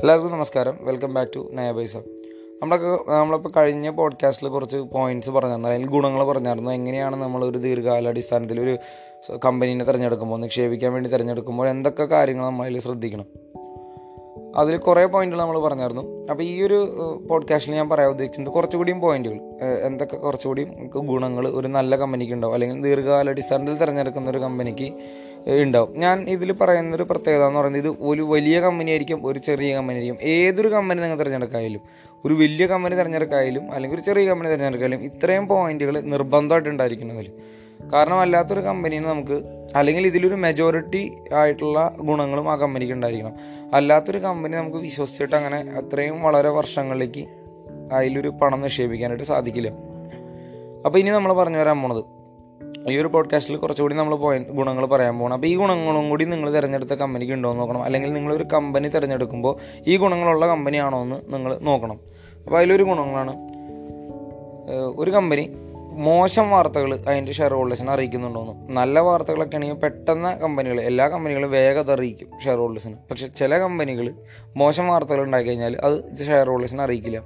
എല്ലാവർക്കും നമസ്കാരം. Welcome back to നയ പൈസ നമ്മളൊക്കെ നമ്മളിപ്പോൾ കഴിഞ്ഞ പോഡ്കാസ്റ്റിൽ കുറച്ച് പോയിന്റ്സ് പറഞ്ഞിരുന്നു. അല്ലെങ്കിൽ ഗുണങ്ങൾ പറഞ്ഞിരുന്നു. എങ്ങനെയാണ് നമ്മൾ ഒരു ദീർഘകാലാടിസ്ഥാനത്തിൽ ഒരു കമ്പനീനെ തിരഞ്ഞെടുക്കുമ്പോൾ നിക്ഷേപിക്കാൻ വേണ്ടി തിരഞ്ഞെടുക്കുമ്പോൾ എന്തൊക്കെ കാര്യങ്ങൾ നമ്മളതിൽ ശ്രദ്ധിക്കണം? അതിൽ കുറേ പോയിന്റുകൾ നമ്മൾ പറഞ്ഞായിരുന്നു. അപ്പോൾ ഈ ഒരു പോഡ്കാസ്റ്റിൽ ഞാൻ പറയാൻ ഉദ്ദേശിച്ചത് കുറച്ചുകൂടിയും പോയിന്റുകൾ. എന്തൊക്കെ കുറച്ചുകൂടിയും ഗുണങ്ങൾ ഒരു നല്ല കമ്പനിക്ക് ഉണ്ടാവും. അല്ലെങ്കിൽ ദീർഘകാല അടിസ്ഥാനത്തിൽ തിരഞ്ഞെടുക്കുന്ന ഒരു കമ്പനിക്ക് ഉണ്ടാവും. ഞാൻ ഇതിൽ പറയുന്ന ഒരു പ്രത്യേകത എന്ന് പറയുന്നത് ഇത് ഒരു വലിയ കമ്പനി ആയിരിക്കും ഒരു ചെറിയ കമ്പനി ആയിരിക്കും. ഏതൊരു കമ്പനി നിങ്ങൾ തിരഞ്ഞെടുക്കായാലും ഒരു വലിയ കമ്പനി തിരഞ്ഞെടുക്കായാലും അല്ലെങ്കിൽ ഒരു ചെറിയ കമ്പനി തിരഞ്ഞെടുക്കായാലും ഇത്രയും പോയിന്റുകൾ നിർബന്ധമായിട്ട് ഉണ്ടായിരിക്കണം കാരണം അല്ലാത്തൊരു കമ്പനീനെ നമുക്ക് അല്ലെങ്കിൽ ഇതിലൊരു മെജോറിറ്റി ആയിട്ടുള്ള ഗുണങ്ങളും ആ കമ്പനിക്ക് ഉണ്ടായിരിക്കണം. അല്ലാത്തൊരു കമ്പനി നമുക്ക് വിശ്വസിച്ചിട്ട് അങ്ങനെ അത്രയും വളരെ വർഷങ്ങളിലേക്ക് അതിലൊരു പണം നിക്ഷേപിക്കാനായിട്ട് സാധിക്കില്ല. അപ്പോൾ ഇനി നമ്മൾ പറഞ്ഞു വരാൻ പോണത്. ഈ ഒരു പോഡ്കാസ്റ്റിൽ കുറച്ചുകൂടി നമ്മൾ പോയിന്റ് ഗുണങ്ങൾ പറയാൻ പോകണം അപ്പോൾ ഈ ഗുണങ്ങളും കൂടി നിങ്ങൾ തിരഞ്ഞെടുത്ത കമ്പനിക്ക് ഉണ്ടോ എന്ന് നോക്കണം. അല്ലെങ്കിൽ നിങ്ങളൊരു കമ്പനി തിരഞ്ഞെടുക്കുമ്പോൾ ഈ ഗുണങ്ങളുള്ള കമ്പനിയാണോ എന്ന് നിങ്ങൾ നോക്കണം. അപ്പോൾ അതിലൊരു ഗുണങ്ങളാണ്. ഒരു കമ്പനി മോശം വാർത്തകൾ അതിന്റെ ഷെയർ ഹോൾഡേഴ്സിനെ അറിയിക്കുന്നുണ്ടോന്ന് നല്ല വാർത്തകളൊക്കെ ആണെങ്കിൽ പെട്ടെന്ന് കമ്പനികൾ എല്ലാ കമ്പനികളും വേഗത അറിയിക്കും ഷെയർ ഹോൾഡേഴ്സിന് പക്ഷെ ചില കമ്പനികൾ മോശം വാർത്തകൾ ഉണ്ടാക്കി കഴിഞ്ഞാൽ അത് ഷെയർ ഹോൾഡേഴ്സിനെ അറിയിക്കില്ല.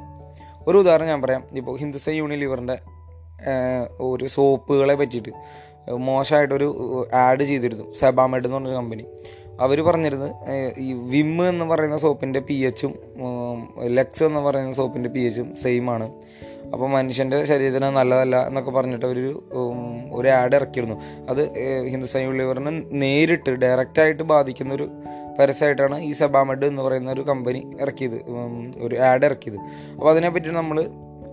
ഒരു ഉദാഹരണം ഞാൻ പറയാം. ഇപ്പോൾ ഹിന്ദുസ്ഥാൻ യൂണിലിവറിന്റെ ഒരു സോപ്പുകളെ പറ്റിയിട്ട് മോശമായിട്ടൊരു ആഡ് ചെയ്തിരുന്നു. സെബാമെഡ് എന്ന് പറഞ്ഞൊരു കമ്പനി അവർ പറഞ്ഞിരുന്നത് ഈ വിം എന്ന് പറയുന്ന സോപ്പിന്റെ പി എച്ചും ലെക്സ് എന്ന് പറയുന്ന സോപ്പിന്റെ പി എച്ചും സെയിം ആണ്. അപ്പോൾ മനുഷ്യന്റെ ശരീരത്തിന് നല്ലതല്ല എന്നൊക്കെ പറഞ്ഞിട്ട് ഒരു ഒരു ആഡ് ഇറക്കിയിരുന്നു. അത് ഹിന്ദുസ്ഥാനി ഉള്ളിവറിനെ നേരിട്ട് ഡയറക്റ്റായിട്ട് ബാധിക്കുന്ന ഒരു പരസ്യമായിട്ടാണ് ഈ സബാമഡ് എന്ന് പറയുന്ന ഒരു കമ്പനി ഇറക്കിയത്. ഒരു ആഡ് ഇറക്കിയത്. അപ്പോൾ അതിനെപ്പറ്റി നമ്മൾ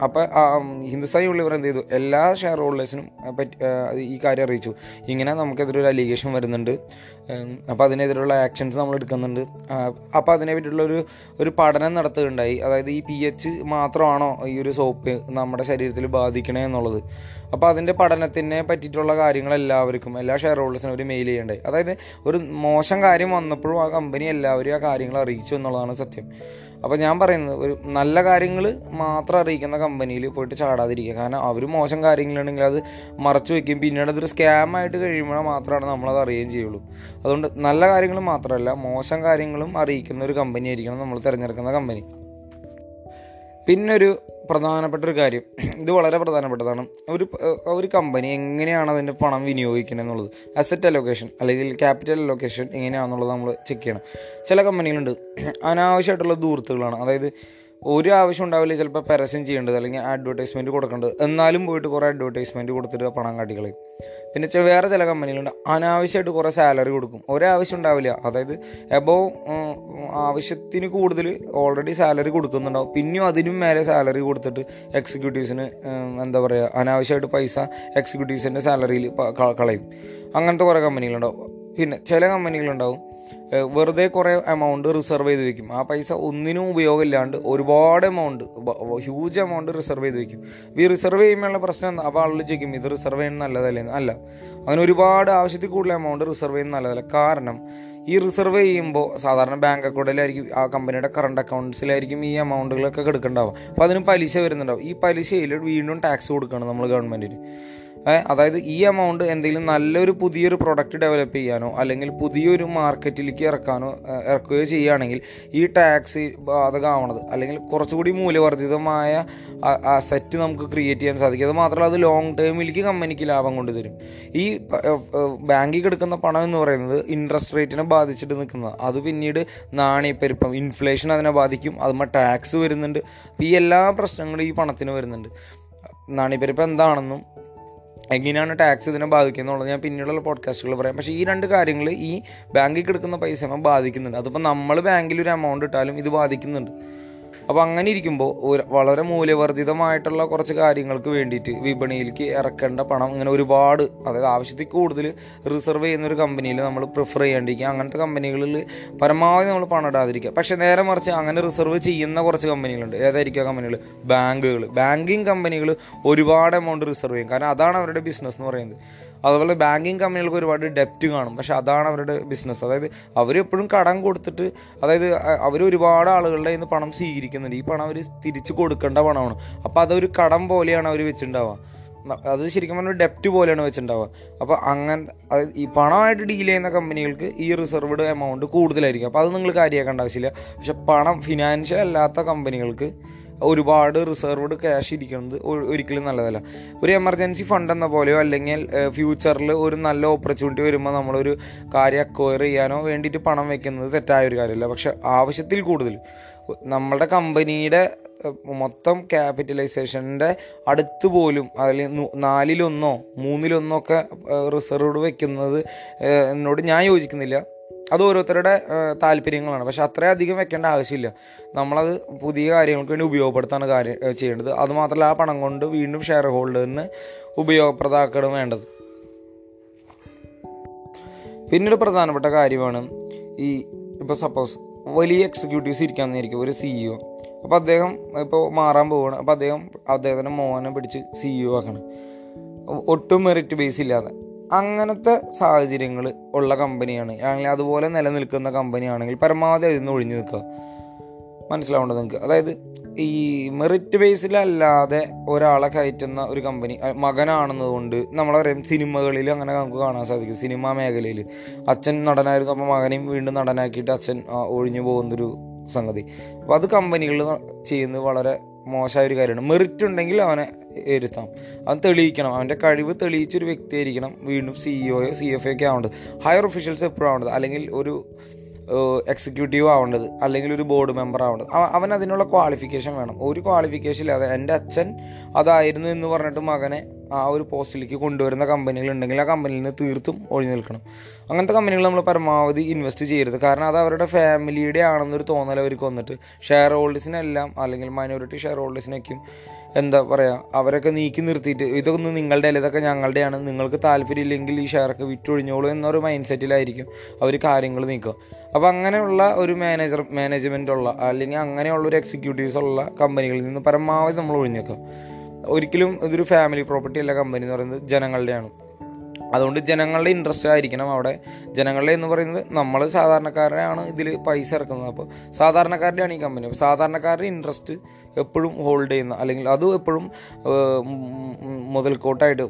അപ്പോൾ ഹിന്ദുസ്ഥാനി ഉള്ളിവർ എന്ത് ചെയ്തു? എല്ലാ ഷെയർ ഹോൾഡേഴ്സിനും പറ്റി ഈ കാര്യം അറിയിച്ചു. ഇങ്ങനെ നമുക്കെതിരെ ഒരു അലിഗേഷൻ വരുന്നുണ്ട്. അപ്പോൾ അതിനെതിരെയുള്ള ആക്ഷൻസ് നമ്മൾ എടുക്കുന്നുണ്ട്. അപ്പോൾ അതിനെ പറ്റിയിട്ടുള്ള ഒരു ഒരു പഠനം നടത്തുകയുണ്ടായി. അതായത് ഈ പി എച്ച് മാത്രമാണോ ഈ ഒരു സോപ്പ് നമ്മുടെ ശരീരത്തിൽ ബാധിക്കണേ എന്നുള്ളത്. അപ്പോൾ അതിന്റെ പഠനത്തിനെ പറ്റിയിട്ടുള്ള കാര്യങ്ങൾ എല്ലാവർക്കും എല്ലാ ഷെയർ ഹോൾഡേഴ്സിനും ഒരു മെയിൽ ചെയ്യണ്ടായി. അതായത് ഒരു മോശം കാര്യം വന്നപ്പോഴും ആ കമ്പനി എല്ലാവരും ആ കാര്യങ്ങൾ അറിയിച്ചു എന്നുള്ളതാണ് സത്യം. അപ്പോൾ ഞാൻ പറയുന്നത് ഒരു നല്ല കാര്യങ്ങൾ മാത്രം അറിയിക്കുന്ന കമ്പനിയിൽ പോയിട്ട് ചാടാതിരിക്കുക. കാരണം അവർ മോശം കാര്യങ്ങളുണ്ടെങ്കിൽ അത് മറച്ചു വയ്ക്കും പിന്നീട് അതൊരു സ്കാം ആയിട്ട് കഴിയുമ്പോൾ മാത്രമാണ് നമ്മളത് അറിയുകയും ചെയ്യുള്ളൂ. അതുകൊണ്ട് നല്ല കാര്യങ്ങൾ മാത്രമല്ല മോശം കാര്യങ്ങളും അറിയിക്കുന്ന ഒരു കമ്പനി ആയിരിക്കണം നമ്മൾ തിരഞ്ഞെടുക്കുന്ന കമ്പനി പിന്നെ ഒരു പ്രധാനപ്പെട്ട ഒരു കാര്യം. ഇത് വളരെ പ്രധാനപ്പെട്ടതാണ്. ഒരു ഒരു കമ്പനി എങ്ങനെയാണ് അതിന്റെ പണം വിനിയോഗിക്കുന്നത് എന്നുള്ളത് അസറ്റ് അലൊക്കേഷൻ അല്ലെങ്കിൽ ക്യാപിറ്റൽ അലൊക്കേഷൻ എങ്ങനെയാണെന്നുള്ളത് നമ്മൾ ചെക്ക് ചെയ്യണം. ചില കമ്പനികളുണ്ട് അനാവശ്യമായിട്ടുള്ള ദൂർത്തുകളാണ്. അതായത് ഒരു ആവശ്യം ഉണ്ടാവില്ല ചിലപ്പോൾ പരസ്യം ചെയ്യേണ്ടത് അല്ലെങ്കിൽ അഡ്വർടൈസ്മെന്റ് കൊടുക്കേണ്ടത്. എന്നാലും പോയിട്ട് കുറേ അഡ്വർടൈസ്മെന്റ് കൊടുത്തിട്ട് പണം കാട്ടിക്കളയും. പിന്നെ വേറെ ചില കമ്പനികളുണ്ട്. അനാവശ്യമായിട്ട് കുറേ സാലറി കൊടുക്കും. ഒരാവശ്യം ഉണ്ടാവില്ല. അതായത് എബോ ആവശ്യത്തിന് കൂടുതൽ ഓൾറെഡി സാലറി കൊടുക്കുന്നുണ്ടാവും. പിന്നെയും അതിനും മേലെ സാലറി കൊടുത്തിട്ട് എക്സിക്യൂട്ടീവ്സിന് എന്താ പറയുക അനാവശ്യമായിട്ട് പൈസ എക്സിക്യൂട്ടീവ്സിന്റെ സാലറിയിൽ കളയും. അങ്ങനത്തെ കുറേ കമ്പനികളുണ്ടാവും. പിന്നെ ചില കമ്പനികളുണ്ടാവും. വെറുതെ കുറേ എമൗണ്ട് റിസർവ് ചെയ്ത് വെക്കും. ആ പൈസ ഒന്നിനും ഉപയോഗമില്ലാണ്ട് ഒരുപാട് എമൗണ്ട് ഹ്യൂജ് എമൗണ്ട് റിസർവ് ചെയ്ത് വെക്കും. ഈ റിസർവ് ചെയ്യുമ്പോഴുള്ള പ്രശ്നം അപ്പോൾ ആളുകൾ ചോദിക്കും ഇത് റിസർവ് ചെയ്യുന്നത് നല്ലതല്ലേ? അല്ല. അങ്ങനെ ഒരുപാട് ആവശ്യത്തിൽ കൂടുതൽ എമൗണ്ട് റിസർവ് ചെയ്യുന്നത് നല്ലതല്ല. കാരണം ഈ റിസർവ് ചെയ്യുമ്പോൾ സാധാരണ ബാങ്ക് അക്കൗണ്ടിലായിരിക്കും ആ കമ്പനിയുടെ കറണ്ട് അക്കൗണ്ട്സിലായിരിക്കും ഈ എമൗണ്ടുകളൊക്കെ എടുക്കേണ്ടാവും അപ്പോൾ അതിന് പലിശ വരുന്നുണ്ടാവും. ഈ പലിശയിൽ വീണ്ടും ടാക്സ് കൊടുക്കണം നമ്മൾ ഗവൺമെന്റിന് അതായത് ഈ എമൗണ്ട് എന്തെങ്കിലും നല്ലൊരു പുതിയൊരു പ്രൊഡക്റ്റ് ഡെവലപ്പ് ചെയ്യാനോ അല്ലെങ്കിൽ പുതിയൊരു മാർക്കറ്റിലേക്ക് ഇറക്കാനോ ഇറക്കുകയോ ചെയ്യുകയാണെങ്കിൽ ഈ ടാക്സ് ബാധകമാവണത് അല്ലെങ്കിൽ കുറച്ചുകൂടി മൂല്യവർദ്ധിതമായ സെറ്റ് നമുക്ക് ക്രിയേറ്റ് ചെയ്യാൻ സാധിക്കും. അത് മാത്രമല്ല അത് ലോങ് ടേമിലേക്ക് കമ്പനിക്ക് ലാഭം കൊണ്ടുതരും ഈ ബാങ്കിൽ കിടക്കുന്ന പണം എന്ന് പറയുന്നത് ഇൻട്രസ്റ്റ് റേറ്റിനെ ബാധിച്ചിട്ട് നിൽക്കുന്നത്. അത് പിന്നീട് നാണയപ്പെരുപ്പം ഇൻഫ്ലേഷൻ അതിനെ ബാധിക്കും അതുമ്പോൾ ടാക്സ് വരുന്നുണ്ട്. ഈ എല്ലാ പ്രശ്നങ്ങളും ഈ പണത്തിന് വരുന്നുണ്ട്. നാണയപ്പെരുപ്പം എന്താണെന്നും എങ്ങനെയാണ് ടാക്സ് ഇതിനെ ബാധിക്കുന്നുള്ളത്? ഞാൻ പിന്നീടുള്ള പോഡ്കാസ്റ്റുകൾ പറയാം. പക്ഷേ ഈ രണ്ട് കാര്യങ്ങൾ ഈ ബാങ്കിൽ കിടക്കുന്ന പൈസ ബാധിക്കുന്നുണ്ട്. അതിപ്പോൾ നമ്മൾ ബാങ്കിൽ ഒരു എമൗണ്ട് ഇട്ടാലും ഇത് ബാധിക്കുന്നുണ്ട്. അപ്പോൾ അങ്ങനെ ഇരിക്കുമ്പോൾ വളരെ മൂല്യവർദ്ധിതമായിട്ടുള്ള കുറച്ച് കാര്യങ്ങൾക്ക് വേണ്ടിയിട്ട് വിപണിയിലേക്ക് ഇറക്കേണ്ട പണം ഇങ്ങനെ ഒരുപാട് അതായത് ആവശ്യത്തിൽ കൂടുതൽ റിസർവ് ചെയ്യുന്ന ഒരു കമ്പനിയിൽ നമ്മൾ പ്രിഫർ ചെയ്യേണ്ടിരിക്കുക. അങ്ങനത്തെ കമ്പനികളിൽ പരമാവധി നമ്മൾ പണം ഇടാതിരിക്കുക. പക്ഷേ നേരെ മറിച്ച് അങ്ങനെ റിസർവ് ചെയ്യുന്ന കുറച്ച് കമ്പനികളുണ്ട് ഏതായിരിക്കും കമ്പനികൾ ബാങ്കുകൾ ബാങ്കിങ് കമ്പനികൾ ഒരുപാട് എമൗണ്ട് റിസർവ് ചെയ്യും. കാരണം അതാണ് അവരുടെ ബിസിനസ് എന്ന് പറയുന്നത്. അതുപോലെ ബാങ്കിങ് കമ്പനികൾക്ക് ഒരുപാട് ഡെപ്റ്റ് കാണും. പക്ഷെ അതാണ് അവരുടെ ബിസിനസ് അതായത് അവർ എപ്പോഴും കടം കൊടുത്തിട്ട് അതായത് അവർ ഒരുപാട് ആളുകളുടെ കയ്യിൽ നിന്ന് പണം സ്വീകരിക്കുന്നുണ്ട്. ഈ പണം അവർ തിരിച്ചു കൊടുക്കേണ്ട പണമാണ്. അപ്പോൾ അതൊരു കടം പോലെയാണ് അവർ വെച്ചിട്ടുണ്ടാവുക. അത് ശരിക്കും പറഞ്ഞാൽ ഡെപ്റ്റ് പോലെയാണ് വെച്ചിട്ടുണ്ടാവുക. അപ്പോൾ അങ്ങനെ ഈ പണമായിട്ട് ഡീൽ ചെയ്യുന്ന കമ്പനികൾക്ക് ഈ റിസർവ്ഡ് എമൗണ്ട് കൂടുതലായിരിക്കും. അപ്പോൾ അത് നിങ്ങൾ കാര്യമാക്കേണ്ട ആവശ്യമില്ല. പക്ഷെ പണം ഫിനാൻഷ്യൽ അല്ലാത്ത കമ്പനികൾക്ക് ഒരുപാട് റിസർവ്ഡ് ക്യാഷ് ഇരിക്കുന്നത് ഒരിക്കലും നല്ലതല്ല. ഒരു എമർജൻസി ഫണ്ട് എന്ന പോലെയോ അല്ലെങ്കിൽ ഫ്യൂച്ചറിൽ ഒരു നല്ല ഓപ്പർച്യൂണിറ്റി വരുമ്പോൾ നമ്മളൊരു കാര്യം അക്വയർ ചെയ്യാനോ വേണ്ടിയിട്ട് പണം വെക്കുന്നത് തെറ്റായ ഒരു കാര്യമല്ല. പക്ഷെ ആവശ്യത്തിൽ കൂടുതൽ. നമ്മളുടെ കമ്പനിയുടെ മൊത്തം ക്യാപിറ്റലൈസേഷന്റെ അടുത്ത് പോലും അതിൽ നാലിലൊന്നോ മൂന്നിലൊന്നോ ഒക്കെ റിസർവ്ഡ് വെക്കുന്നത് എന്നോട് ഞാൻ യോജിക്കുന്നില്ല. അത് ഓരോരുത്തരുടെ താല്പര്യങ്ങളാണ്. പക്ഷെ അത്രയധികം വെക്കേണ്ട ആവശ്യമില്ല. നമ്മളത് പുതിയ കാര്യങ്ങൾക്ക് വേണ്ടി ഉപയോഗപ്പെടുത്താണ് കാര്യം ചെയ്യേണ്ടത്. അതുമാത്രമല്ല ആ പണം കൊണ്ട് വീണ്ടും ഷെയർ ഹോൾഡറിന് ഉപയോഗപ്രദമാക്കണം വേണ്ടത്. പിന്നീട് പ്രധാനപ്പെട്ട കാര്യമാണ് ഈ ഇപ്പോൾ സപ്പോസ് വലിയ എക്സിക്യൂട്ടീവ്സ് ഇരിക്കാമെന്നായിരിക്കും ഒരു സിഇഒ അപ്പോൾ അദ്ദേഹം ഇപ്പോൾ മാറാൻ പോവുകയാണ് അപ്പോൾ അദ്ദേഹം അദ്ദേഹത്തിന്റെ മോനെ പിടിച്ച് സിഇഒ ആക്കണം. ഒ- ഒട്ടും മെറിറ്റ് ബേസ് ഇല്ലാതെ. അങ്ങനത്തെ സാഹചര്യങ്ങൾ ഉള്ള കമ്പനിയാണ്. അല്ലെങ്കിൽ അതുപോലെ നിലനിൽക്കുന്ന കമ്പനിയാണെങ്കിൽ പരമാവധി അതിൽ നിന്ന് ഒഴിഞ്ഞു നിൽക്കുക. മനസ്സിലാവേണ്ടത് നിങ്ങൾക്ക് അതായത് ഈ മെറിറ്റ് ബേസിലല്ലാതെ ഒരാളെ കയറ്റുന്ന ഒരു കമ്പനി മകനാണെന്നതുകൊണ്ട് നമ്മൾ പറയും സിനിമകളിൽ അങ്ങനെ നമുക്ക് കാണാൻ സാധിക്കും. സിനിമാ മേഖലയിൽ അച്ഛൻ നടനായിരുന്നു അപ്പോൾ മകനെയും വീണ്ടും നടനാക്കിയിട്ട് അച്ഛൻ ഒഴിഞ്ഞു പോകുന്നൊരു സംഗതി. അപ്പോൾ അത് കമ്പനികൾ ചെയ്യുന്നത് വളരെ മോശമായ ഒരു കാര്യമാണ്. മെറിറ്റ് ഉണ്ടെങ്കിൽ അവനെ ഇരുത്താം അവൻ തെളിയിക്കണം. അവന്റെ കഴിവ് തെളിയിച്ചൊരു വ്യക്തിയായിരിക്കണം വീണ്ടും സിഇഒയോ സി എഫ് ഒക്കെ ആവേണ്ടത്. ഹയർ ഒഫീഷ്യൽസ് എപ്പോഴും ആവേണ്ടത് അല്ലെങ്കിൽ ഒരു എക്സിക്യൂട്ടീവ് ആവേണ്ടത് അല്ലെങ്കിൽ ഒരു ബോർഡ് മെമ്പർ ആവേണ്ടത്. അവൻ അതിനുള്ള ക്വാളിഫിക്കേഷൻ വേണം. ഒരു ക്വാളിഫിക്കേഷൻ ഇല്ലാതെ എന്റെ അച്ഛൻ അതായിരുന്നു എന്ന് പറഞ്ഞിട്ട് മകനെ ആ ഒരു പോസ്റ്റിലേക്ക് കൊണ്ടുവരുന്ന കമ്പനികൾ ഉണ്ടെങ്കിൽ ആ കമ്പനിയിൽ നിന്ന് തീർത്തും ഒഴിഞ്ഞു നിൽക്കണം. അങ്ങനത്തെ കമ്പനികൾ നമ്മൾ പരമാവധി ഇൻവെസ്റ്റ് ചെയ്യരുത്. കാരണം അത് അവരുടെ ഫാമിലിയുടെ ആണെന്നൊരു തോന്നൽ അവർക്ക് വന്നിട്ട് ഷെയർ ഹോൾഡേഴ്സിനെല്ലാം അല്ലെങ്കിൽ മൈനോറിറ്റി ഷെയർ ഹോൾഡേഴ്സിനൊക്കെയും എന്താ പറയുക അവരൊക്കെ നീക്കി നിർത്തിയിട്ട് ഇതൊന്നും നിങ്ങളുടെ അല്ല ഇതൊക്കെ ഞങ്ങളുടെയാണ് നിങ്ങൾക്ക് താല്പര്യമില്ലെങ്കിൽ ഈ ഷെയറൊക്കെ വിറ്റൊഴിഞ്ഞോളൂ എന്നൊരു മൈൻഡ് സെറ്റിലായിരിക്കും അവർ കാര്യങ്ങൾ നീക്കുക. അപ്പോൾ അങ്ങനെയുള്ള ഒരു മാനേജർ മാനേജ്മെന്റ് ഉള്ള അല്ലെങ്കിൽ അങ്ങനെയുള്ള ഒരു എക്സിക്യൂട്ടീവ്സ് ഉള്ള കമ്പനികളിൽ നിന്ന് പരമാവധി നമ്മൾ ഒഴിഞ്ഞേക്കുക. ഒരിക്കലും ഇതൊരു ഫാമിലി പ്രോപ്പർട്ടി അല്ല കമ്പനി എന്ന് പറയുന്നത് ജനങ്ങളുടെയാണ്. അതുകൊണ്ട് ജനങ്ങളുടെ ഇൻട്രസ്റ്റ് ആയിരിക്കണം അവിടെ. ജനങ്ങളുടെ എന്ന് പറയുന്നത് നമ്മൾ സാധാരണക്കാരനാണ് ഇതിൽ പൈസ ഇറക്കുന്നത്. അപ്പോൾ സാധാരണക്കാരുടെയാണ് ഈ കമ്പനി അപ്പോൾ സാധാരണക്കാരുടെ ഇൻട്രസ്റ്റ് എപ്പോഴും ഹോൾഡ് ചെയ്യുന്ന അല്ലെങ്കിൽ അത് എപ്പോഴും മുതൽക്കോട്ടായിട്ട്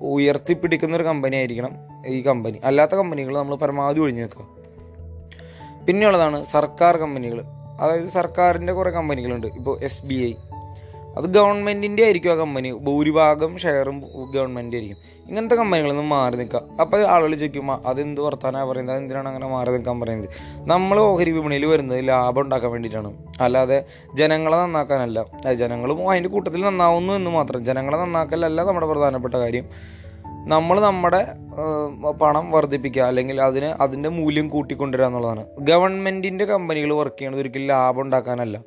ഉയർത്തിപ്പിടിക്കുന്ന ഒരു കമ്പനി ആയിരിക്കണം ഈ കമ്പനി അല്ലാത്ത കമ്പനികൾ നമ്മൾ പരമാവധി ഒഴിഞ്ഞു നിൽക്കുക പിന്നെയുള്ളതാണ് സർക്കാർ കമ്പനികൾ അതായത് സർക്കാരിന്റെ കുറേ കമ്പനികളുണ്ട്. ഇപ്പോൾ എസ് ബി ഐ അത് ഗവൺമെന്റിന്റെ ആയിരിക്കും ആ കമ്പനി. ഭൂരിഭാഗം ഷെയറും ഗവൺമെന്റ് ആയിരിക്കും ഇങ്ങനത്തെ കമ്പനികളിൽ നിന്ന് മാറി നിൽക്കുക അപ്പോൾ ആളുകൾ ചോദിക്കും "ആ, അതെന്ത് വർത്താനാണ് പറയുന്നത്? അതെന്തിനാണ് അങ്ങനെ മാറി നിൽക്കാൻ പറയുന്നത്? നമ്മൾ ഓഹരി വിപണിയിൽ വരുന്നത് ലാഭം ഉണ്ടാക്കാൻ വേണ്ടിയിട്ടാണ്. അല്ലാതെ ജനങ്ങളെ നന്നാക്കാനല്ല. ജനങ്ങളും അതിന്റെ കൂട്ടത്തിൽ നന്നാവുന്നു എന്ന് മാത്രം. ജനങ്ങളെ നന്നാക്കലല്ല നമ്മുടെ പ്രധാനപ്പെട്ട കാര്യം. നമ്മൾ നമ്മുടെ പണം വർദ്ധിപ്പിക്കുക അല്ലെങ്കിൽ അതിന് അതിന്റെ മൂല്യം കൂട്ടിക്കൊണ്ടുവരിക എന്നുള്ളതാണ്. ഗവൺമെന്റിന്റെ കമ്പനികൾ വർക്ക് ചെയ്യണത് ഒരിക്കലും ലാഭം ഉണ്ടാക്കാനല്ല.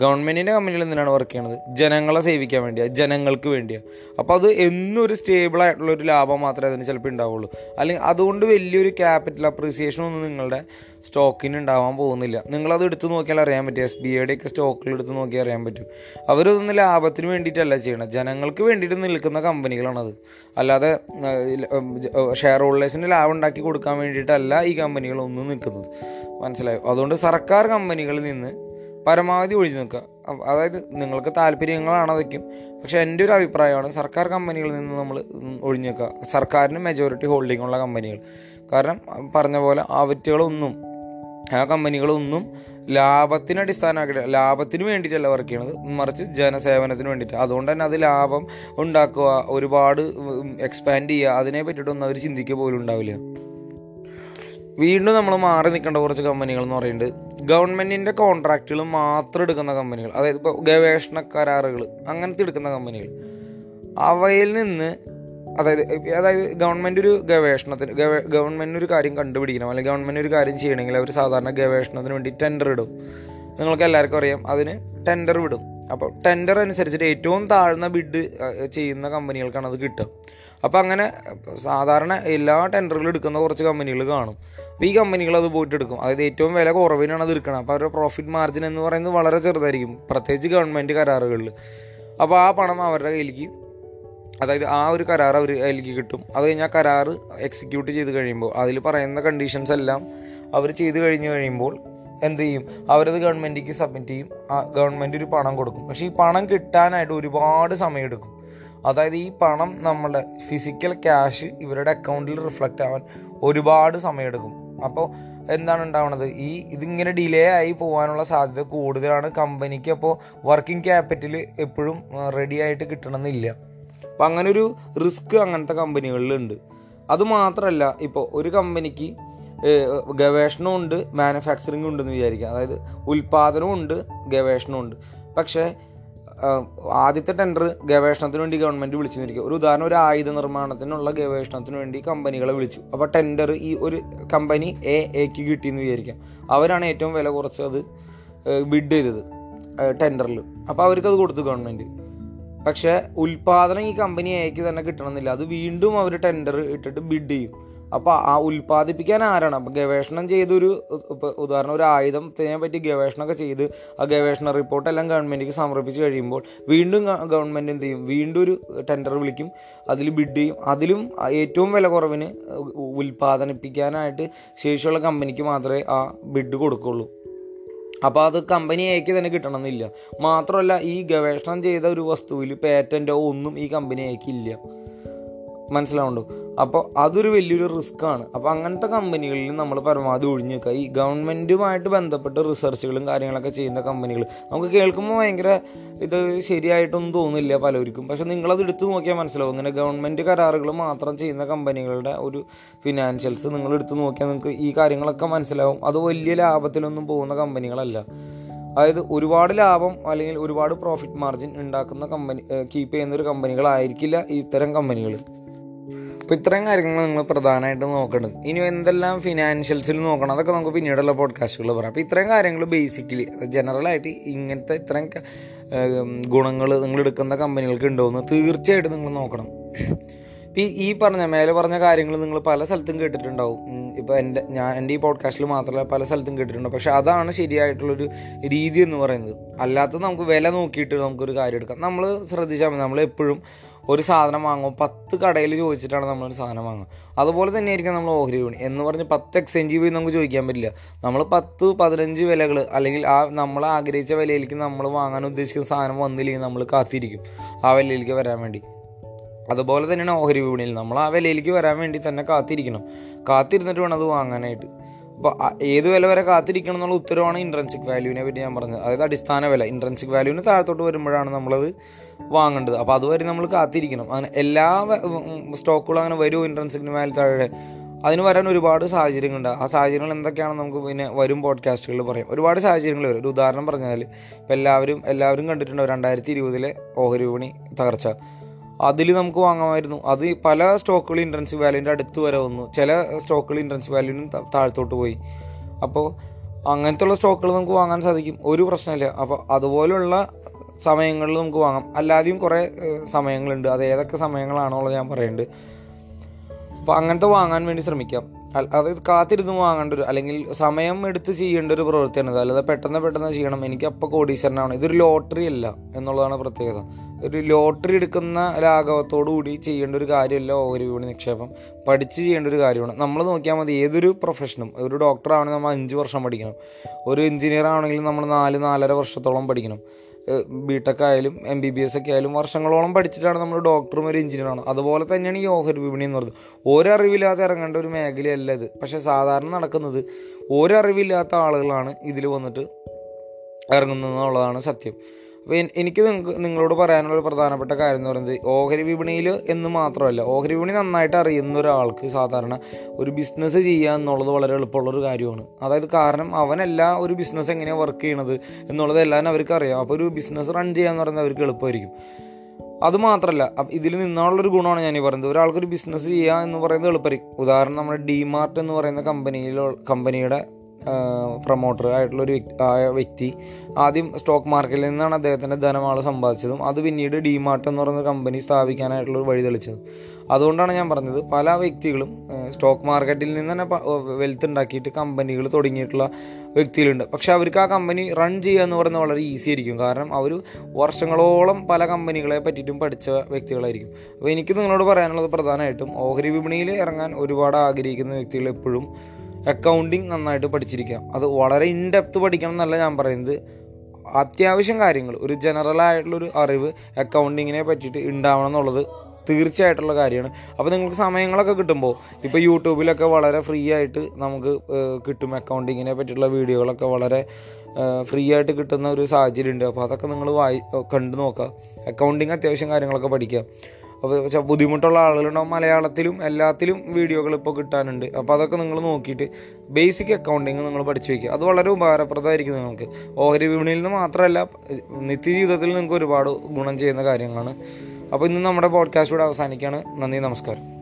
ഗവൺമെന്റിന്റെ കമ്പനിയിൽ എന്തിനാണ് വർക്ക് ചെയ്യണത്? ജനങ്ങളെ സേവിക്കാൻ വേണ്ടിയാണ് ജനങ്ങൾക്ക് വേണ്ടിയാണ് അപ്പോൾ അത് എന്നും ഒരു സ്റ്റേബിൾ ആയിട്ടുള്ള ഒരു ലാഭം മാത്രമേ അതിന് ചിലപ്പോൾ ഉണ്ടാവുള്ളൂ. അല്ലെങ്കിൽ അതുകൊണ്ട് വലിയൊരു ക്യാപിറ്റൽ അപ്രീസിയേഷൻ ഒന്നും നിങ്ങളുടെ സ്റ്റോക്കിന് ഉണ്ടാവാൻ പോകുന്നില്ല. നിങ്ങളത് എടുത്ത് നോക്കിയാൽ അറിയാൻ പറ്റും. എസ് ബി ഐയുടെ ഒക്കെ സ്റ്റോക്കിൽ എടുത്ത് നോക്കിയാൽ അറിയാൻ പറ്റും. അവരൊന്നും ലാഭത്തിന് വേണ്ടിയിട്ടല്ല ചെയ്യണം ജനങ്ങൾക്ക് വേണ്ടിയിട്ട് നിൽക്കുന്ന കമ്പനികളാണത്. അല്ലാതെ ഷെയർ ഹോൾഡേഴ്സിന് ലാഭം ഉണ്ടാക്കി കൊടുക്കാൻ വേണ്ടിയിട്ടല്ല ഈ കമ്പനികളൊന്നും നിൽക്കുന്നത്. മനസ്സിലായോ? അതുകൊണ്ട് സർക്കാർ കമ്പനികളിൽ നിന്ന് പരമാവധി ഒഴിഞ്ഞു നിൽക്കുക. അതായത് നിങ്ങൾക്ക് താല്പര്യങ്ങളാണ് അതൊക്കെയും പക്ഷെ എന്റെ ഒരു അഭിപ്രായമാണ് സർക്കാർ കമ്പനികളിൽ നിന്ന് നമ്മൾ ഒഴിഞ്ഞു നിൽക്കുക. സർക്കാരിന് മെജോറിറ്റി ഹോൾഡിംഗ് ഉള്ള കമ്പനികൾ. കാരണം പറഞ്ഞ പോലെ അവറ്റുകളൊന്നും ആ കമ്പനികളൊന്നും ലാഭത്തിന് അടിസ്ഥാനമാക്കിയിട്ട് ലാഭത്തിന് വേണ്ടിയിട്ടല്ല വർക്ക് ചെയ്യണത് മറിച്ച് ജനസേവനത്തിന് വേണ്ടിയിട്ട്. അതുകൊണ്ട് തന്നെ അത് ലാഭം ഉണ്ടാക്കുക ഒരുപാട് എക്സ്പാൻഡ് ചെയ്യുക അതിനെ പറ്റിയിട്ടൊന്നും അവർ ചിന്തിക്കുക പോലും ഉണ്ടാവില്ല. വീണ്ടും നമ്മൾ മാറി നിൽക്കേണ്ട കുറച്ച് കമ്പനികൾ എന്ന് പറയുന്നത് ഗവൺമെന്റിന്റെ കോൺട്രാക്റ്റുകൾ മാത്രം എടുക്കുന്ന കമ്പനികൾ അതായത് ഇപ്പോൾ ഗവേഷണ കരാറുകൾ അങ്ങനത്തെ എടുക്കുന്ന കമ്പനികൾ അവയിൽ നിന്ന് അതായത് അതായത് ഗവൺമെന്റ് ഒരു ഗവേഷണത്തിന് ഗവ- ഗവൺമെന്റ് ഒരു കാര്യം കണ്ടുപിടിക്കണം. അല്ലെങ്കിൽ ഗവൺമെന്റ് ഒരു കാര്യം ചെയ്യണമെങ്കിൽ അവർ സാധാരണ ഗവേഷണത്തിന് വേണ്ടി ടെൻഡർ ഇടും. നിങ്ങൾക്ക് എല്ലാവർക്കും അറിയാം അതിന് ടെൻഡർ വിടും. അപ്പോൾ ടെൻഡർ അനുസരിച്ചിട്ട് ഏറ്റവും താഴ്ന്ന ബിഡ് ചെയ്യുന്ന കമ്പനികൾക്കാണ് അത് കിട്ടുക. അപ്പോൾ അങ്ങനെ സാധാരണ എല്ലാ ടെൻഡറുകളും എടുക്കുന്ന കുറച്ച് കമ്പനികൾ കാണും. അപ്പോൾ ഈ കമ്പനികൾ അത് പോയിട്ട് എടുക്കും. അതായത് ഏറ്റവും വില കുറവിനാണ് അത് എടുക്കണം അപ്പോൾ അവരുടെ പ്രോഫിറ്റ് മാർജിൻ എന്ന് പറയുന്നത് വളരെ ചെറുതായിരിക്കും. പ്രത്യേകിച്ച് ഗവൺമെന്റ് കരാറുകളിൽ അപ്പോൾ ആ പണം അവരുടെ കയ്യിലേക്ക് അതായത് ആ ഒരു കരാർ അവർ അതിലേക്ക് കിട്ടും. അത് കഴിഞ്ഞാൽ കരാർ എക്സിക്യൂട്ട് ചെയ്ത് കഴിയുമ്പോൾ അതിൽ പറയുന്ന കണ്ടീഷൻസ് എല്ലാം അവർ ചെയ്ത് കഴിഞ്ഞ് കഴിയുമ്പോൾ എന്ത് ചെയ്യും? അവരത് ഗവൺമെന്റിക്ക് സബ്മിറ്റ് ചെയ്യും. ആ ഗവൺമെന്റ് ഒരു പണം കൊടുക്കും. പക്ഷേ ഈ പണം കിട്ടാനായിട്ട് ഒരുപാട് സമയമെടുക്കും അതായത് ഈ പണം നമ്മുടെ ഫിസിക്കൽ ക്യാഷ് ഇവരുടെ അക്കൗണ്ടിൽ റിഫ്ലക്റ്റ് ആവാൻ ഒരുപാട് സമയമെടുക്കും അപ്പോൾ എന്താണ് ഉണ്ടാവുന്നത് ഈ ഇതിങ്ങനെ ഡിലേ ആയി പോകാനുള്ള സാധ്യത കൂടുതലാണ്. കമ്പനിക്ക് അപ്പോൾ വർക്കിംഗ് ക്യാപിറ്റൽ എപ്പോഴും റെഡി ആയിട്ട് കിട്ടണമെന്നില്ല. അപ്പം അങ്ങനൊരു റിസ്ക് അങ്ങനത്തെ കമ്പനികളിലുണ്ട് അതുമാത്രമല്ല ഇപ്പോൾ ഒരു കമ്പനിക്ക് ഗവേഷണവും ഉണ്ട് മാനുഫാക്ചറിങ് ഉണ്ടെന്ന് വിചാരിക്കുക അതായത് ഉൽപ്പാദനവും ഉണ്ട് ഗവേഷണവും ഉണ്ട്. പക്ഷേ ആദ്യത്തെ ടെൻഡർ ഗവേഷണത്തിന് വേണ്ടി ഗവൺമെന്റ് വിളിച്ചിരിക്കുക ഒരു ഉദാഹരണം ഒരു ആയുധ നിർമ്മാണത്തിനുള്ള ഗവേഷണത്തിന് വേണ്ടി കമ്പനികളെ വിളിച്ചു. അപ്പോൾ ടെൻഡർ ഈ ഒരു കമ്പനി എ എക്ക് കിട്ടിയെന്ന് വിചാരിക്കാം. അവരാണ് ഏറ്റവും വില കുറച്ച് അത് ബിഡ് ചെയ്തത് ടെൻഡറിൽ അപ്പോൾ അവർക്ക് അത് കൊടുത്തു ഗവൺമെന്റ് പക്ഷേ ഉൽപാദനം ഈ കമ്പനി എക്ക് തന്നെ കിട്ടണമെന്നില്ല. അത് വീണ്ടും അവർ ടെൻഡർ ഇട്ടിട്ട് ബിഡ് ചെയ്യും. അപ്പോൾ ആ ഉൽപ്പാദിപ്പിക്കാൻ ആരാണ്? അപ്പോൾ ഗവേഷണം ചെയ്തൊരു ഉദാഹരണം ഒരു ആയുധത്തിനെ പറ്റി ഗവേഷണമൊക്കെ ചെയ്ത് ആ ഗവേഷണ റിപ്പോർട്ടെല്ലാം ഗവൺമെന്റിക്ക് സമർപ്പിച്ച് കഴിയുമ്പോൾ വീണ്ടും ഗവൺമെന്റ് എന്ത് ചെയ്യും? വീണ്ടും ഒരു ടെൻഡർ വിളിക്കും. അതിൽ ബിഡ് ചെയ്യും. അതിലും ഏറ്റവും വില കുറവിന് ഉൽപ്പാദനിപ്പിക്കാനായിട്ട് ശേഷിയുള്ള കമ്പനിക്ക് മാത്രമേ ആ ബിഡ് കൊടുക്കുള്ളൂ. അപ്പോൾ അത് കമ്പനി എക്ക് തന്നെ കിട്ടണമെന്നില്ല. മാത്രമല്ല ഈ ഗവേഷണം ചെയ്ത ഒരു വസ്തുവിൽ പേറ്റന്റോ ഒന്നും ഈ കമ്പനി എക്ക് ഇല്ല. മനസ്സിലാവുണ്ടോ അപ്പോൾ അതൊരു വലിയൊരു റിസ്ക് ആണ്. അപ്പോൾ അങ്ങനത്തെ കമ്പനികളിൽ നമ്മൾ പരമാവധി ഒഴിഞ്ഞു നിൽക്കുക. ഈ ഗവൺമെന്റുമായിട്ട് ബന്ധപ്പെട്ട് റിസർച്ചുകളും കാര്യങ്ങളൊക്കെ ചെയ്യുന്ന കമ്പനികൾ നമുക്ക് കേൾക്കുമ്പോൾ ഭയങ്കര ഇത് ശരിയായിട്ടൊന്നും തോന്നില്ല പലർക്കും. പക്ഷേ നിങ്ങളത് എടുത്തു നോക്കിയാൽ മനസ്സിലാവും. ഇങ്ങനെ ഗവൺമെന്റ് കരാറുകൾ മാത്രം ചെയ്യുന്ന കമ്പനികളുടെ ഒരു ഫിനാൻഷ്യൽസ് നിങ്ങൾ എടുത്തു നോക്കിയാൽ നിങ്ങൾക്ക് ഈ കാര്യങ്ങളൊക്കെ മനസ്സിലാവും. അത് വലിയ ലാഭത്തിലൊന്നും പോകുന്ന കമ്പനികളല്ല അതായത് ഒരുപാട് ലാഭം അല്ലെങ്കിൽ ഒരുപാട് പ്രോഫിറ്റ് മാർജിൻ ഉണ്ടാക്കുന്ന കമ്പനി കീപ്പ് ചെയ്യുന്ന ഒരു കമ്പനികളായിരിക്കില്ല ഇത്തരം കമ്പനികൾ അപ്പോൾ ഇത്രയും കാര്യങ്ങൾ നിങ്ങൾ പ്രധാനമായിട്ട് നോക്കേണ്ടത്. ഇനി എന്തെല്ലാം ഫിനാൻഷ്യൽസിൽ നോക്കണം അതൊക്കെ നമുക്ക് പിന്നീടുള്ള പോഡ്കാസ്റ്റുകൾ പറയാം. അപ്പോൾ ഇത്രയും കാര്യങ്ങൾ ബേസിക്കലി ജനറലായിട്ട് ഇങ്ങനത്തെ ഇത്രയും ഗുണങ്ങൾ നിങ്ങൾ എടുക്കുന്ന കമ്പനികൾക്ക് ഉണ്ടോ എന്ന് തീർച്ചയായിട്ടും നിങ്ങൾ നോക്കണം. ഇപ്പം ഈ പറഞ്ഞ മേലെ പറഞ്ഞ കാര്യങ്ങൾ നിങ്ങൾ പല സ്ഥലത്തും കേട്ടിട്ടുണ്ടാവും. ഇപ്പോൾ എന്റെ ഞാൻ എന്റെ ഈ പോഡ്കാസ്റ്റിൽ മാത്രമല്ല പല സ്ഥലത്തും കേട്ടിട്ടുണ്ടാവും. പക്ഷേ അതാണ് ശരിയായിട്ടുള്ളൊരു രീതി എന്ന് പറയുന്നത്. അല്ലാത്ത നമുക്ക് വില നോക്കിയിട്ട് നമുക്കൊരു കാര്യം എടുക്കാം. നമ്മൾ ശ്രദ്ധിച്ചാൽ മതി. നമ്മൾ എപ്പോഴും ഒരു സാധനം വാങ്ങുമ്പോൾ പത്ത് കടയിൽ ചോദിച്ചിട്ടാണ് നമ്മളൊരു സാധനം വാങ്ങുക. അതുപോലെ തന്നെ ആയിരിക്കും നമ്മൾ ഓഹരി വിപണി. എന്ന് പറഞ്ഞ് പത്ത് എക്സ്ചേഞ്ച് പോയി നമുക്ക് ചോദിക്കാൻ പറ്റില്ല. നമ്മൾ പത്ത് പതിനഞ്ച് വിലകൾ അല്ലെങ്കിൽ ആ നമ്മൾ ആഗ്രഹിച്ച വിലയിലേക്ക് നമ്മൾ വാങ്ങാൻ ഉദ്ദേശിക്കുന്ന സാധനം വന്നില്ലെങ്കിൽ നമ്മൾ കാത്തിരിക്കും ആ വിലയിലേക്ക് വരാൻ വേണ്ടി. അതുപോലെ തന്നെയാണ് ഓഹരി വിപണിയിൽ. നമ്മൾ ആ വിലയിലേക്ക് വരാൻ വേണ്ടി തന്നെ കാത്തിരിക്കണം. കാത്തിരുന്നിട്ട് വേണം അത് വാങ്ങാനായിട്ട്. അപ്പോൾ ഏത് വില വരെ കാത്തിരിക്കണം എന്നുള്ള ഉത്തരവാണ് ഇൻട്രൻസിക് വാല്യൂവിനെ പറ്റി ഞാൻ പറഞ്ഞത്. അതായത് അടിസ്ഥാന വില. ഇൻട്രൻസിക് വാല്യൂവിന് താഴത്തോട്ട് വരുമ്പോഴാണ് നമ്മളത് വാങ്ങേണ്ടത്. അപ്പോൾ അതുവരെ നമ്മൾ കാത്തിരിക്കണം. അങ്ങനെ എല്ലാ സ്റ്റോക്കുകളും അങ്ങനെ വരുമോ ഇൻട്രൻസിക് വാല്യൂ താഴെ. അതിന് വരാൻ ഒരുപാട് സാഹചര്യങ്ങളുണ്ട്. ആ സാഹചര്യങ്ങൾ എന്തൊക്കെയാണെന്ന് നമുക്ക് പിന്നെ വരും പോഡ്കാസ്റ്റുകളിൽ പറയാം. ഒരുപാട് സാഹചര്യങ്ങൾ വരും. ഒരു ഉദാഹരണം പറഞ്ഞാൽ ഇപ്പോൾ എല്ലാവരും എല്ലാവരും കണ്ടിട്ടുണ്ടാവും രണ്ടായിരത്തി ഇരുപതിലെ ഓഹരി വിപണി തകർച്ച. അതിൽ നമുക്ക് വാങ്ങാമായിരുന്നു. അത് പല സ്റ്റോക്കുകൾ ഇൻട്രൻസ് വാല്യൂന്റെ അടുത്ത് വരെ വന്നു. ചില സ്റ്റോക്കുകൾ ഇൻട്രൻസ് വാല്യൂവിനും താഴത്തോട്ട് പോയി. അപ്പോൾ അങ്ങനത്തെയുള്ള സ്റ്റോക്കുകൾ നമുക്ക് വാങ്ങാൻ സാധിക്കും. ഒരു പ്രശ്നമില്ല. അപ്പോൾ അതുപോലുള്ള സമയങ്ങളിൽ നമുക്ക് വാങ്ങാം. അല്ലാതെയും കുറേ സമയങ്ങളുണ്ട്. അത് ഏതൊക്കെ സമയങ്ങളാണോ ഞാൻ പറയുന്നുണ്ട് അപ്പോൾ അങ്ങനത്തെ വാങ്ങാൻ വേണ്ടി ശ്രമിക്കാം. അതായത് കാത്തിരുന്ന് വാങ്ങേണ്ട ഒരു അല്ലെങ്കിൽ സമയം എടുത്ത് ചെയ്യേണ്ട ഒരു പ്രവൃത്തിയാണ് അല്ലാതെ പെട്ടെന്ന് പെട്ടെന്ന് ചെയ്യണം. എനിക്ക് അപ്പോൾ കോടീശ്വരനാണ്. ഇതൊരു ലോട്ടറി അല്ല എന്നുള്ളതാണ് പ്രത്യേകത. ഒരു ലോട്ടറി എടുക്കുന്ന ലാഘവത്തോടു കൂടി ചെയ്യേണ്ട ഒരു കാര്യമല്ല ഓഹരി വിപണി നിക്ഷേപം. പഠിച്ച് ചെയ്യേണ്ട ഒരു കാര്യമാണ്. നമ്മൾ നോക്കിയാൽ മതി. ഏതൊരു പ്രൊഫഷനും ഒരു ഡോക്ടർ ആണെങ്കിൽ നമ്മൾ അഞ്ച് വർഷം പഠിക്കണം. ഒരു എഞ്ചിനീയർ ആണെങ്കിലും നമ്മൾ നാല് നാലര വർഷത്തോളം പഠിക്കണം. ബിടെക് ആയാലും എം ബി ബി എസ് ഒക്കെ ആയാലും വർഷങ്ങളോളം പഠിച്ചിട്ടാണ് നമ്മൾ ഡോക്ടറും ഒരു എഞ്ചിനീയറാണ് അതുപോലെ തന്നെയാണ് ഈ ഓഹരി വിപണി എന്ന് പറയുന്നത്. ഒരറിവില്ലാതെ ഇറങ്ങേണ്ട ഒരു മേഖലയല്ല ഇത്. പക്ഷെ സാധാരണ നടക്കുന്നത് ഒരറിവില്ലാത്ത ആളുകളാണ് ഇതിൽ വന്നിട്ട് ഇറങ്ങുന്നത് എന്നുള്ളതാണ് സത്യം. എനിക്ക് നിങ്ങൾക്ക് നിങ്ങളോട് പറയാനുള്ള ഒരു പ്രധാനപ്പെട്ട കാര്യം എന്ന് പറയുന്നത് ഓഹരി വിപണിയിൽ എന്ന് മാത്രമല്ല ഓഹരി വിപണി നന്നായിട്ട് അറിയുന്ന ഒരാൾക്ക് സാധാരണ ഒരു ബിസിനസ് ചെയ്യുക എന്നുള്ളത് വളരെ എളുപ്പമുള്ളൊരു കാര്യമാണ്. അതായത് കാരണം അവനല്ല ഒരു ബിസിനസ് എങ്ങനെയാണ് വർക്ക് ചെയ്യണത് എന്നുള്ളത് എല്ലാം അവർക്ക് അറിയാം. അപ്പോൾ ഒരു ബിസിനസ് റൺ ചെയ്യുക എന്ന് പറയുന്നത് അവർക്ക് എളുപ്പമായിരിക്കും. അത് മാത്രമല്ല ഇതിൽ നിന്നുള്ളൊരു ഗുണമാണ് ഞാൻ പറയുന്നത്. ഒരാൾക്കൊരു ബിസിനസ് ചെയ്യുക എന്ന് പറയുന്നത് എളുപ്പമായിരിക്കും. ഉദാഹരണം നമ്മുടെ ഡിമാർട്ട് എന്ന് പറയുന്ന കമ്പനിയിലുള്ള കമ്പനിയുടെ പ്രൊമോട്ടർ ആയിട്ടുള്ള ഒരു വ്യക്തി ആദ്യം സ്റ്റോക്ക് മാർക്കറ്റിൽ നിന്നാണ് അദ്ദേഹത്തിന്റെ ധനമാള സമ്പാദിച്ചതും അത് പിന്നീട് ഡിമാർട്ട് എന്ന് പറയുന്ന കമ്പനി സ്ഥാപിക്കാനായിട്ടുള്ള ഒരു വഴി തെളിച്ചത്. അതുകൊണ്ടാണ് ഞാൻ പറഞ്ഞത് പല വ്യക്തികളും സ്റ്റോക്ക് മാർക്കറ്റിൽ നിന്ന് തന്നെ വെൽത്ത് ഉണ്ടാക്കിയിട്ട് കമ്പനികൾ തുടങ്ങിയിട്ടുള്ള വ്യക്തികളുണ്ട്. പക്ഷേ അവർക്ക് ആ കമ്പനി റൺ ചെയ്യുക എന്ന് പറയുന്നത് വളരെ ഈസി ആയിരിക്കും. കാരണം അവർ വർഷങ്ങളോളം പല കമ്പനികളെ പറ്റിയിട്ടും പഠിച്ച വ്യക്തികളായിരിക്കും. അപ്പോൾ എനിക്ക് നിങ്ങളോട് പറയാനുള്ളത് പ്രധാനമായിട്ടും ഓഹരി വിപണിയിൽ ഇറങ്ങാൻ ഒരുപാട് ആഗ്രഹിക്കുന്ന വ്യക്തികൾ എപ്പോഴും അക്കൗണ്ടിങ് നന്നായിട്ട് പഠിച്ചിരിക്കാം അത് വളരെ ഇൻഡെപ്ത് പഠിക്കണം എന്നല്ല ഞാൻ പറയുന്നത്. അത്യാവശ്യം കാര്യങ്ങൾ. ഒരു ജനറൽ ആയിട്ടുള്ളൊരു അറിവ് അക്കൗണ്ടിങ്ങിനെ പറ്റിയിട്ട് ഉണ്ടാവണം എന്നുള്ളത് തീർച്ചയായിട്ടുള്ള കാര്യമാണ്. അപ്പോൾ നിങ്ങൾക്ക് സമയങ്ങളൊക്കെ കിട്ടുമ്പോൾ ഇപ്പോൾ യൂട്യൂബിലൊക്കെ വളരെ ഫ്രീ ആയിട്ട് നമുക്ക് കിട്ടും അക്കൗണ്ടിങ്ങിനെ പറ്റിയിട്ടുള്ള വീഡിയോകളൊക്കെ വളരെ ഫ്രീ ആയിട്ട് കിട്ടുന്ന ഒരു സാഹചര്യം ഉണ്ട്. അപ്പോൾ അതൊക്കെ നിങ്ങൾ വായി കണ്ടു നോക്കുക. അക്കൗണ്ടിങ് അത്യാവശ്യം കാര്യങ്ങളൊക്കെ പഠിക്കുക. ബുദ്ധിമുട്ടുള്ള ആളുകളുണ്ടാവും മലയാളത്തിലും എല്ലാത്തിലും വീഡിയോകൾ ഇപ്പോൾ കിട്ടാനുണ്ട്. അപ്പോൾ അതൊക്കെ നിങ്ങൾ നോക്കിയിട്ട് ബേസിക് അക്കൗണ്ടിങ് നിങ്ങൾ പഠിച്ചു വയ്ക്കുക അത് വളരെ ഉപകാരപ്രദമായിരിക്കും നിങ്ങൾക്ക്. ഓഹരി വിപണിയിൽ നിന്ന് മാത്രമല്ല നിത്യജീവിതത്തിൽ നിങ്ങൾക്ക് ഒരുപാട് ഗുണം ചെയ്യുന്ന കാര്യങ്ങളാണ്. അപ്പോൾ ഇന്ന് നമ്മുടെ പോഡ്കാസ്റ്റ് ഇവിടെ അവസാനിക്കുകയാണ്. നന്ദി നമസ്കാരം.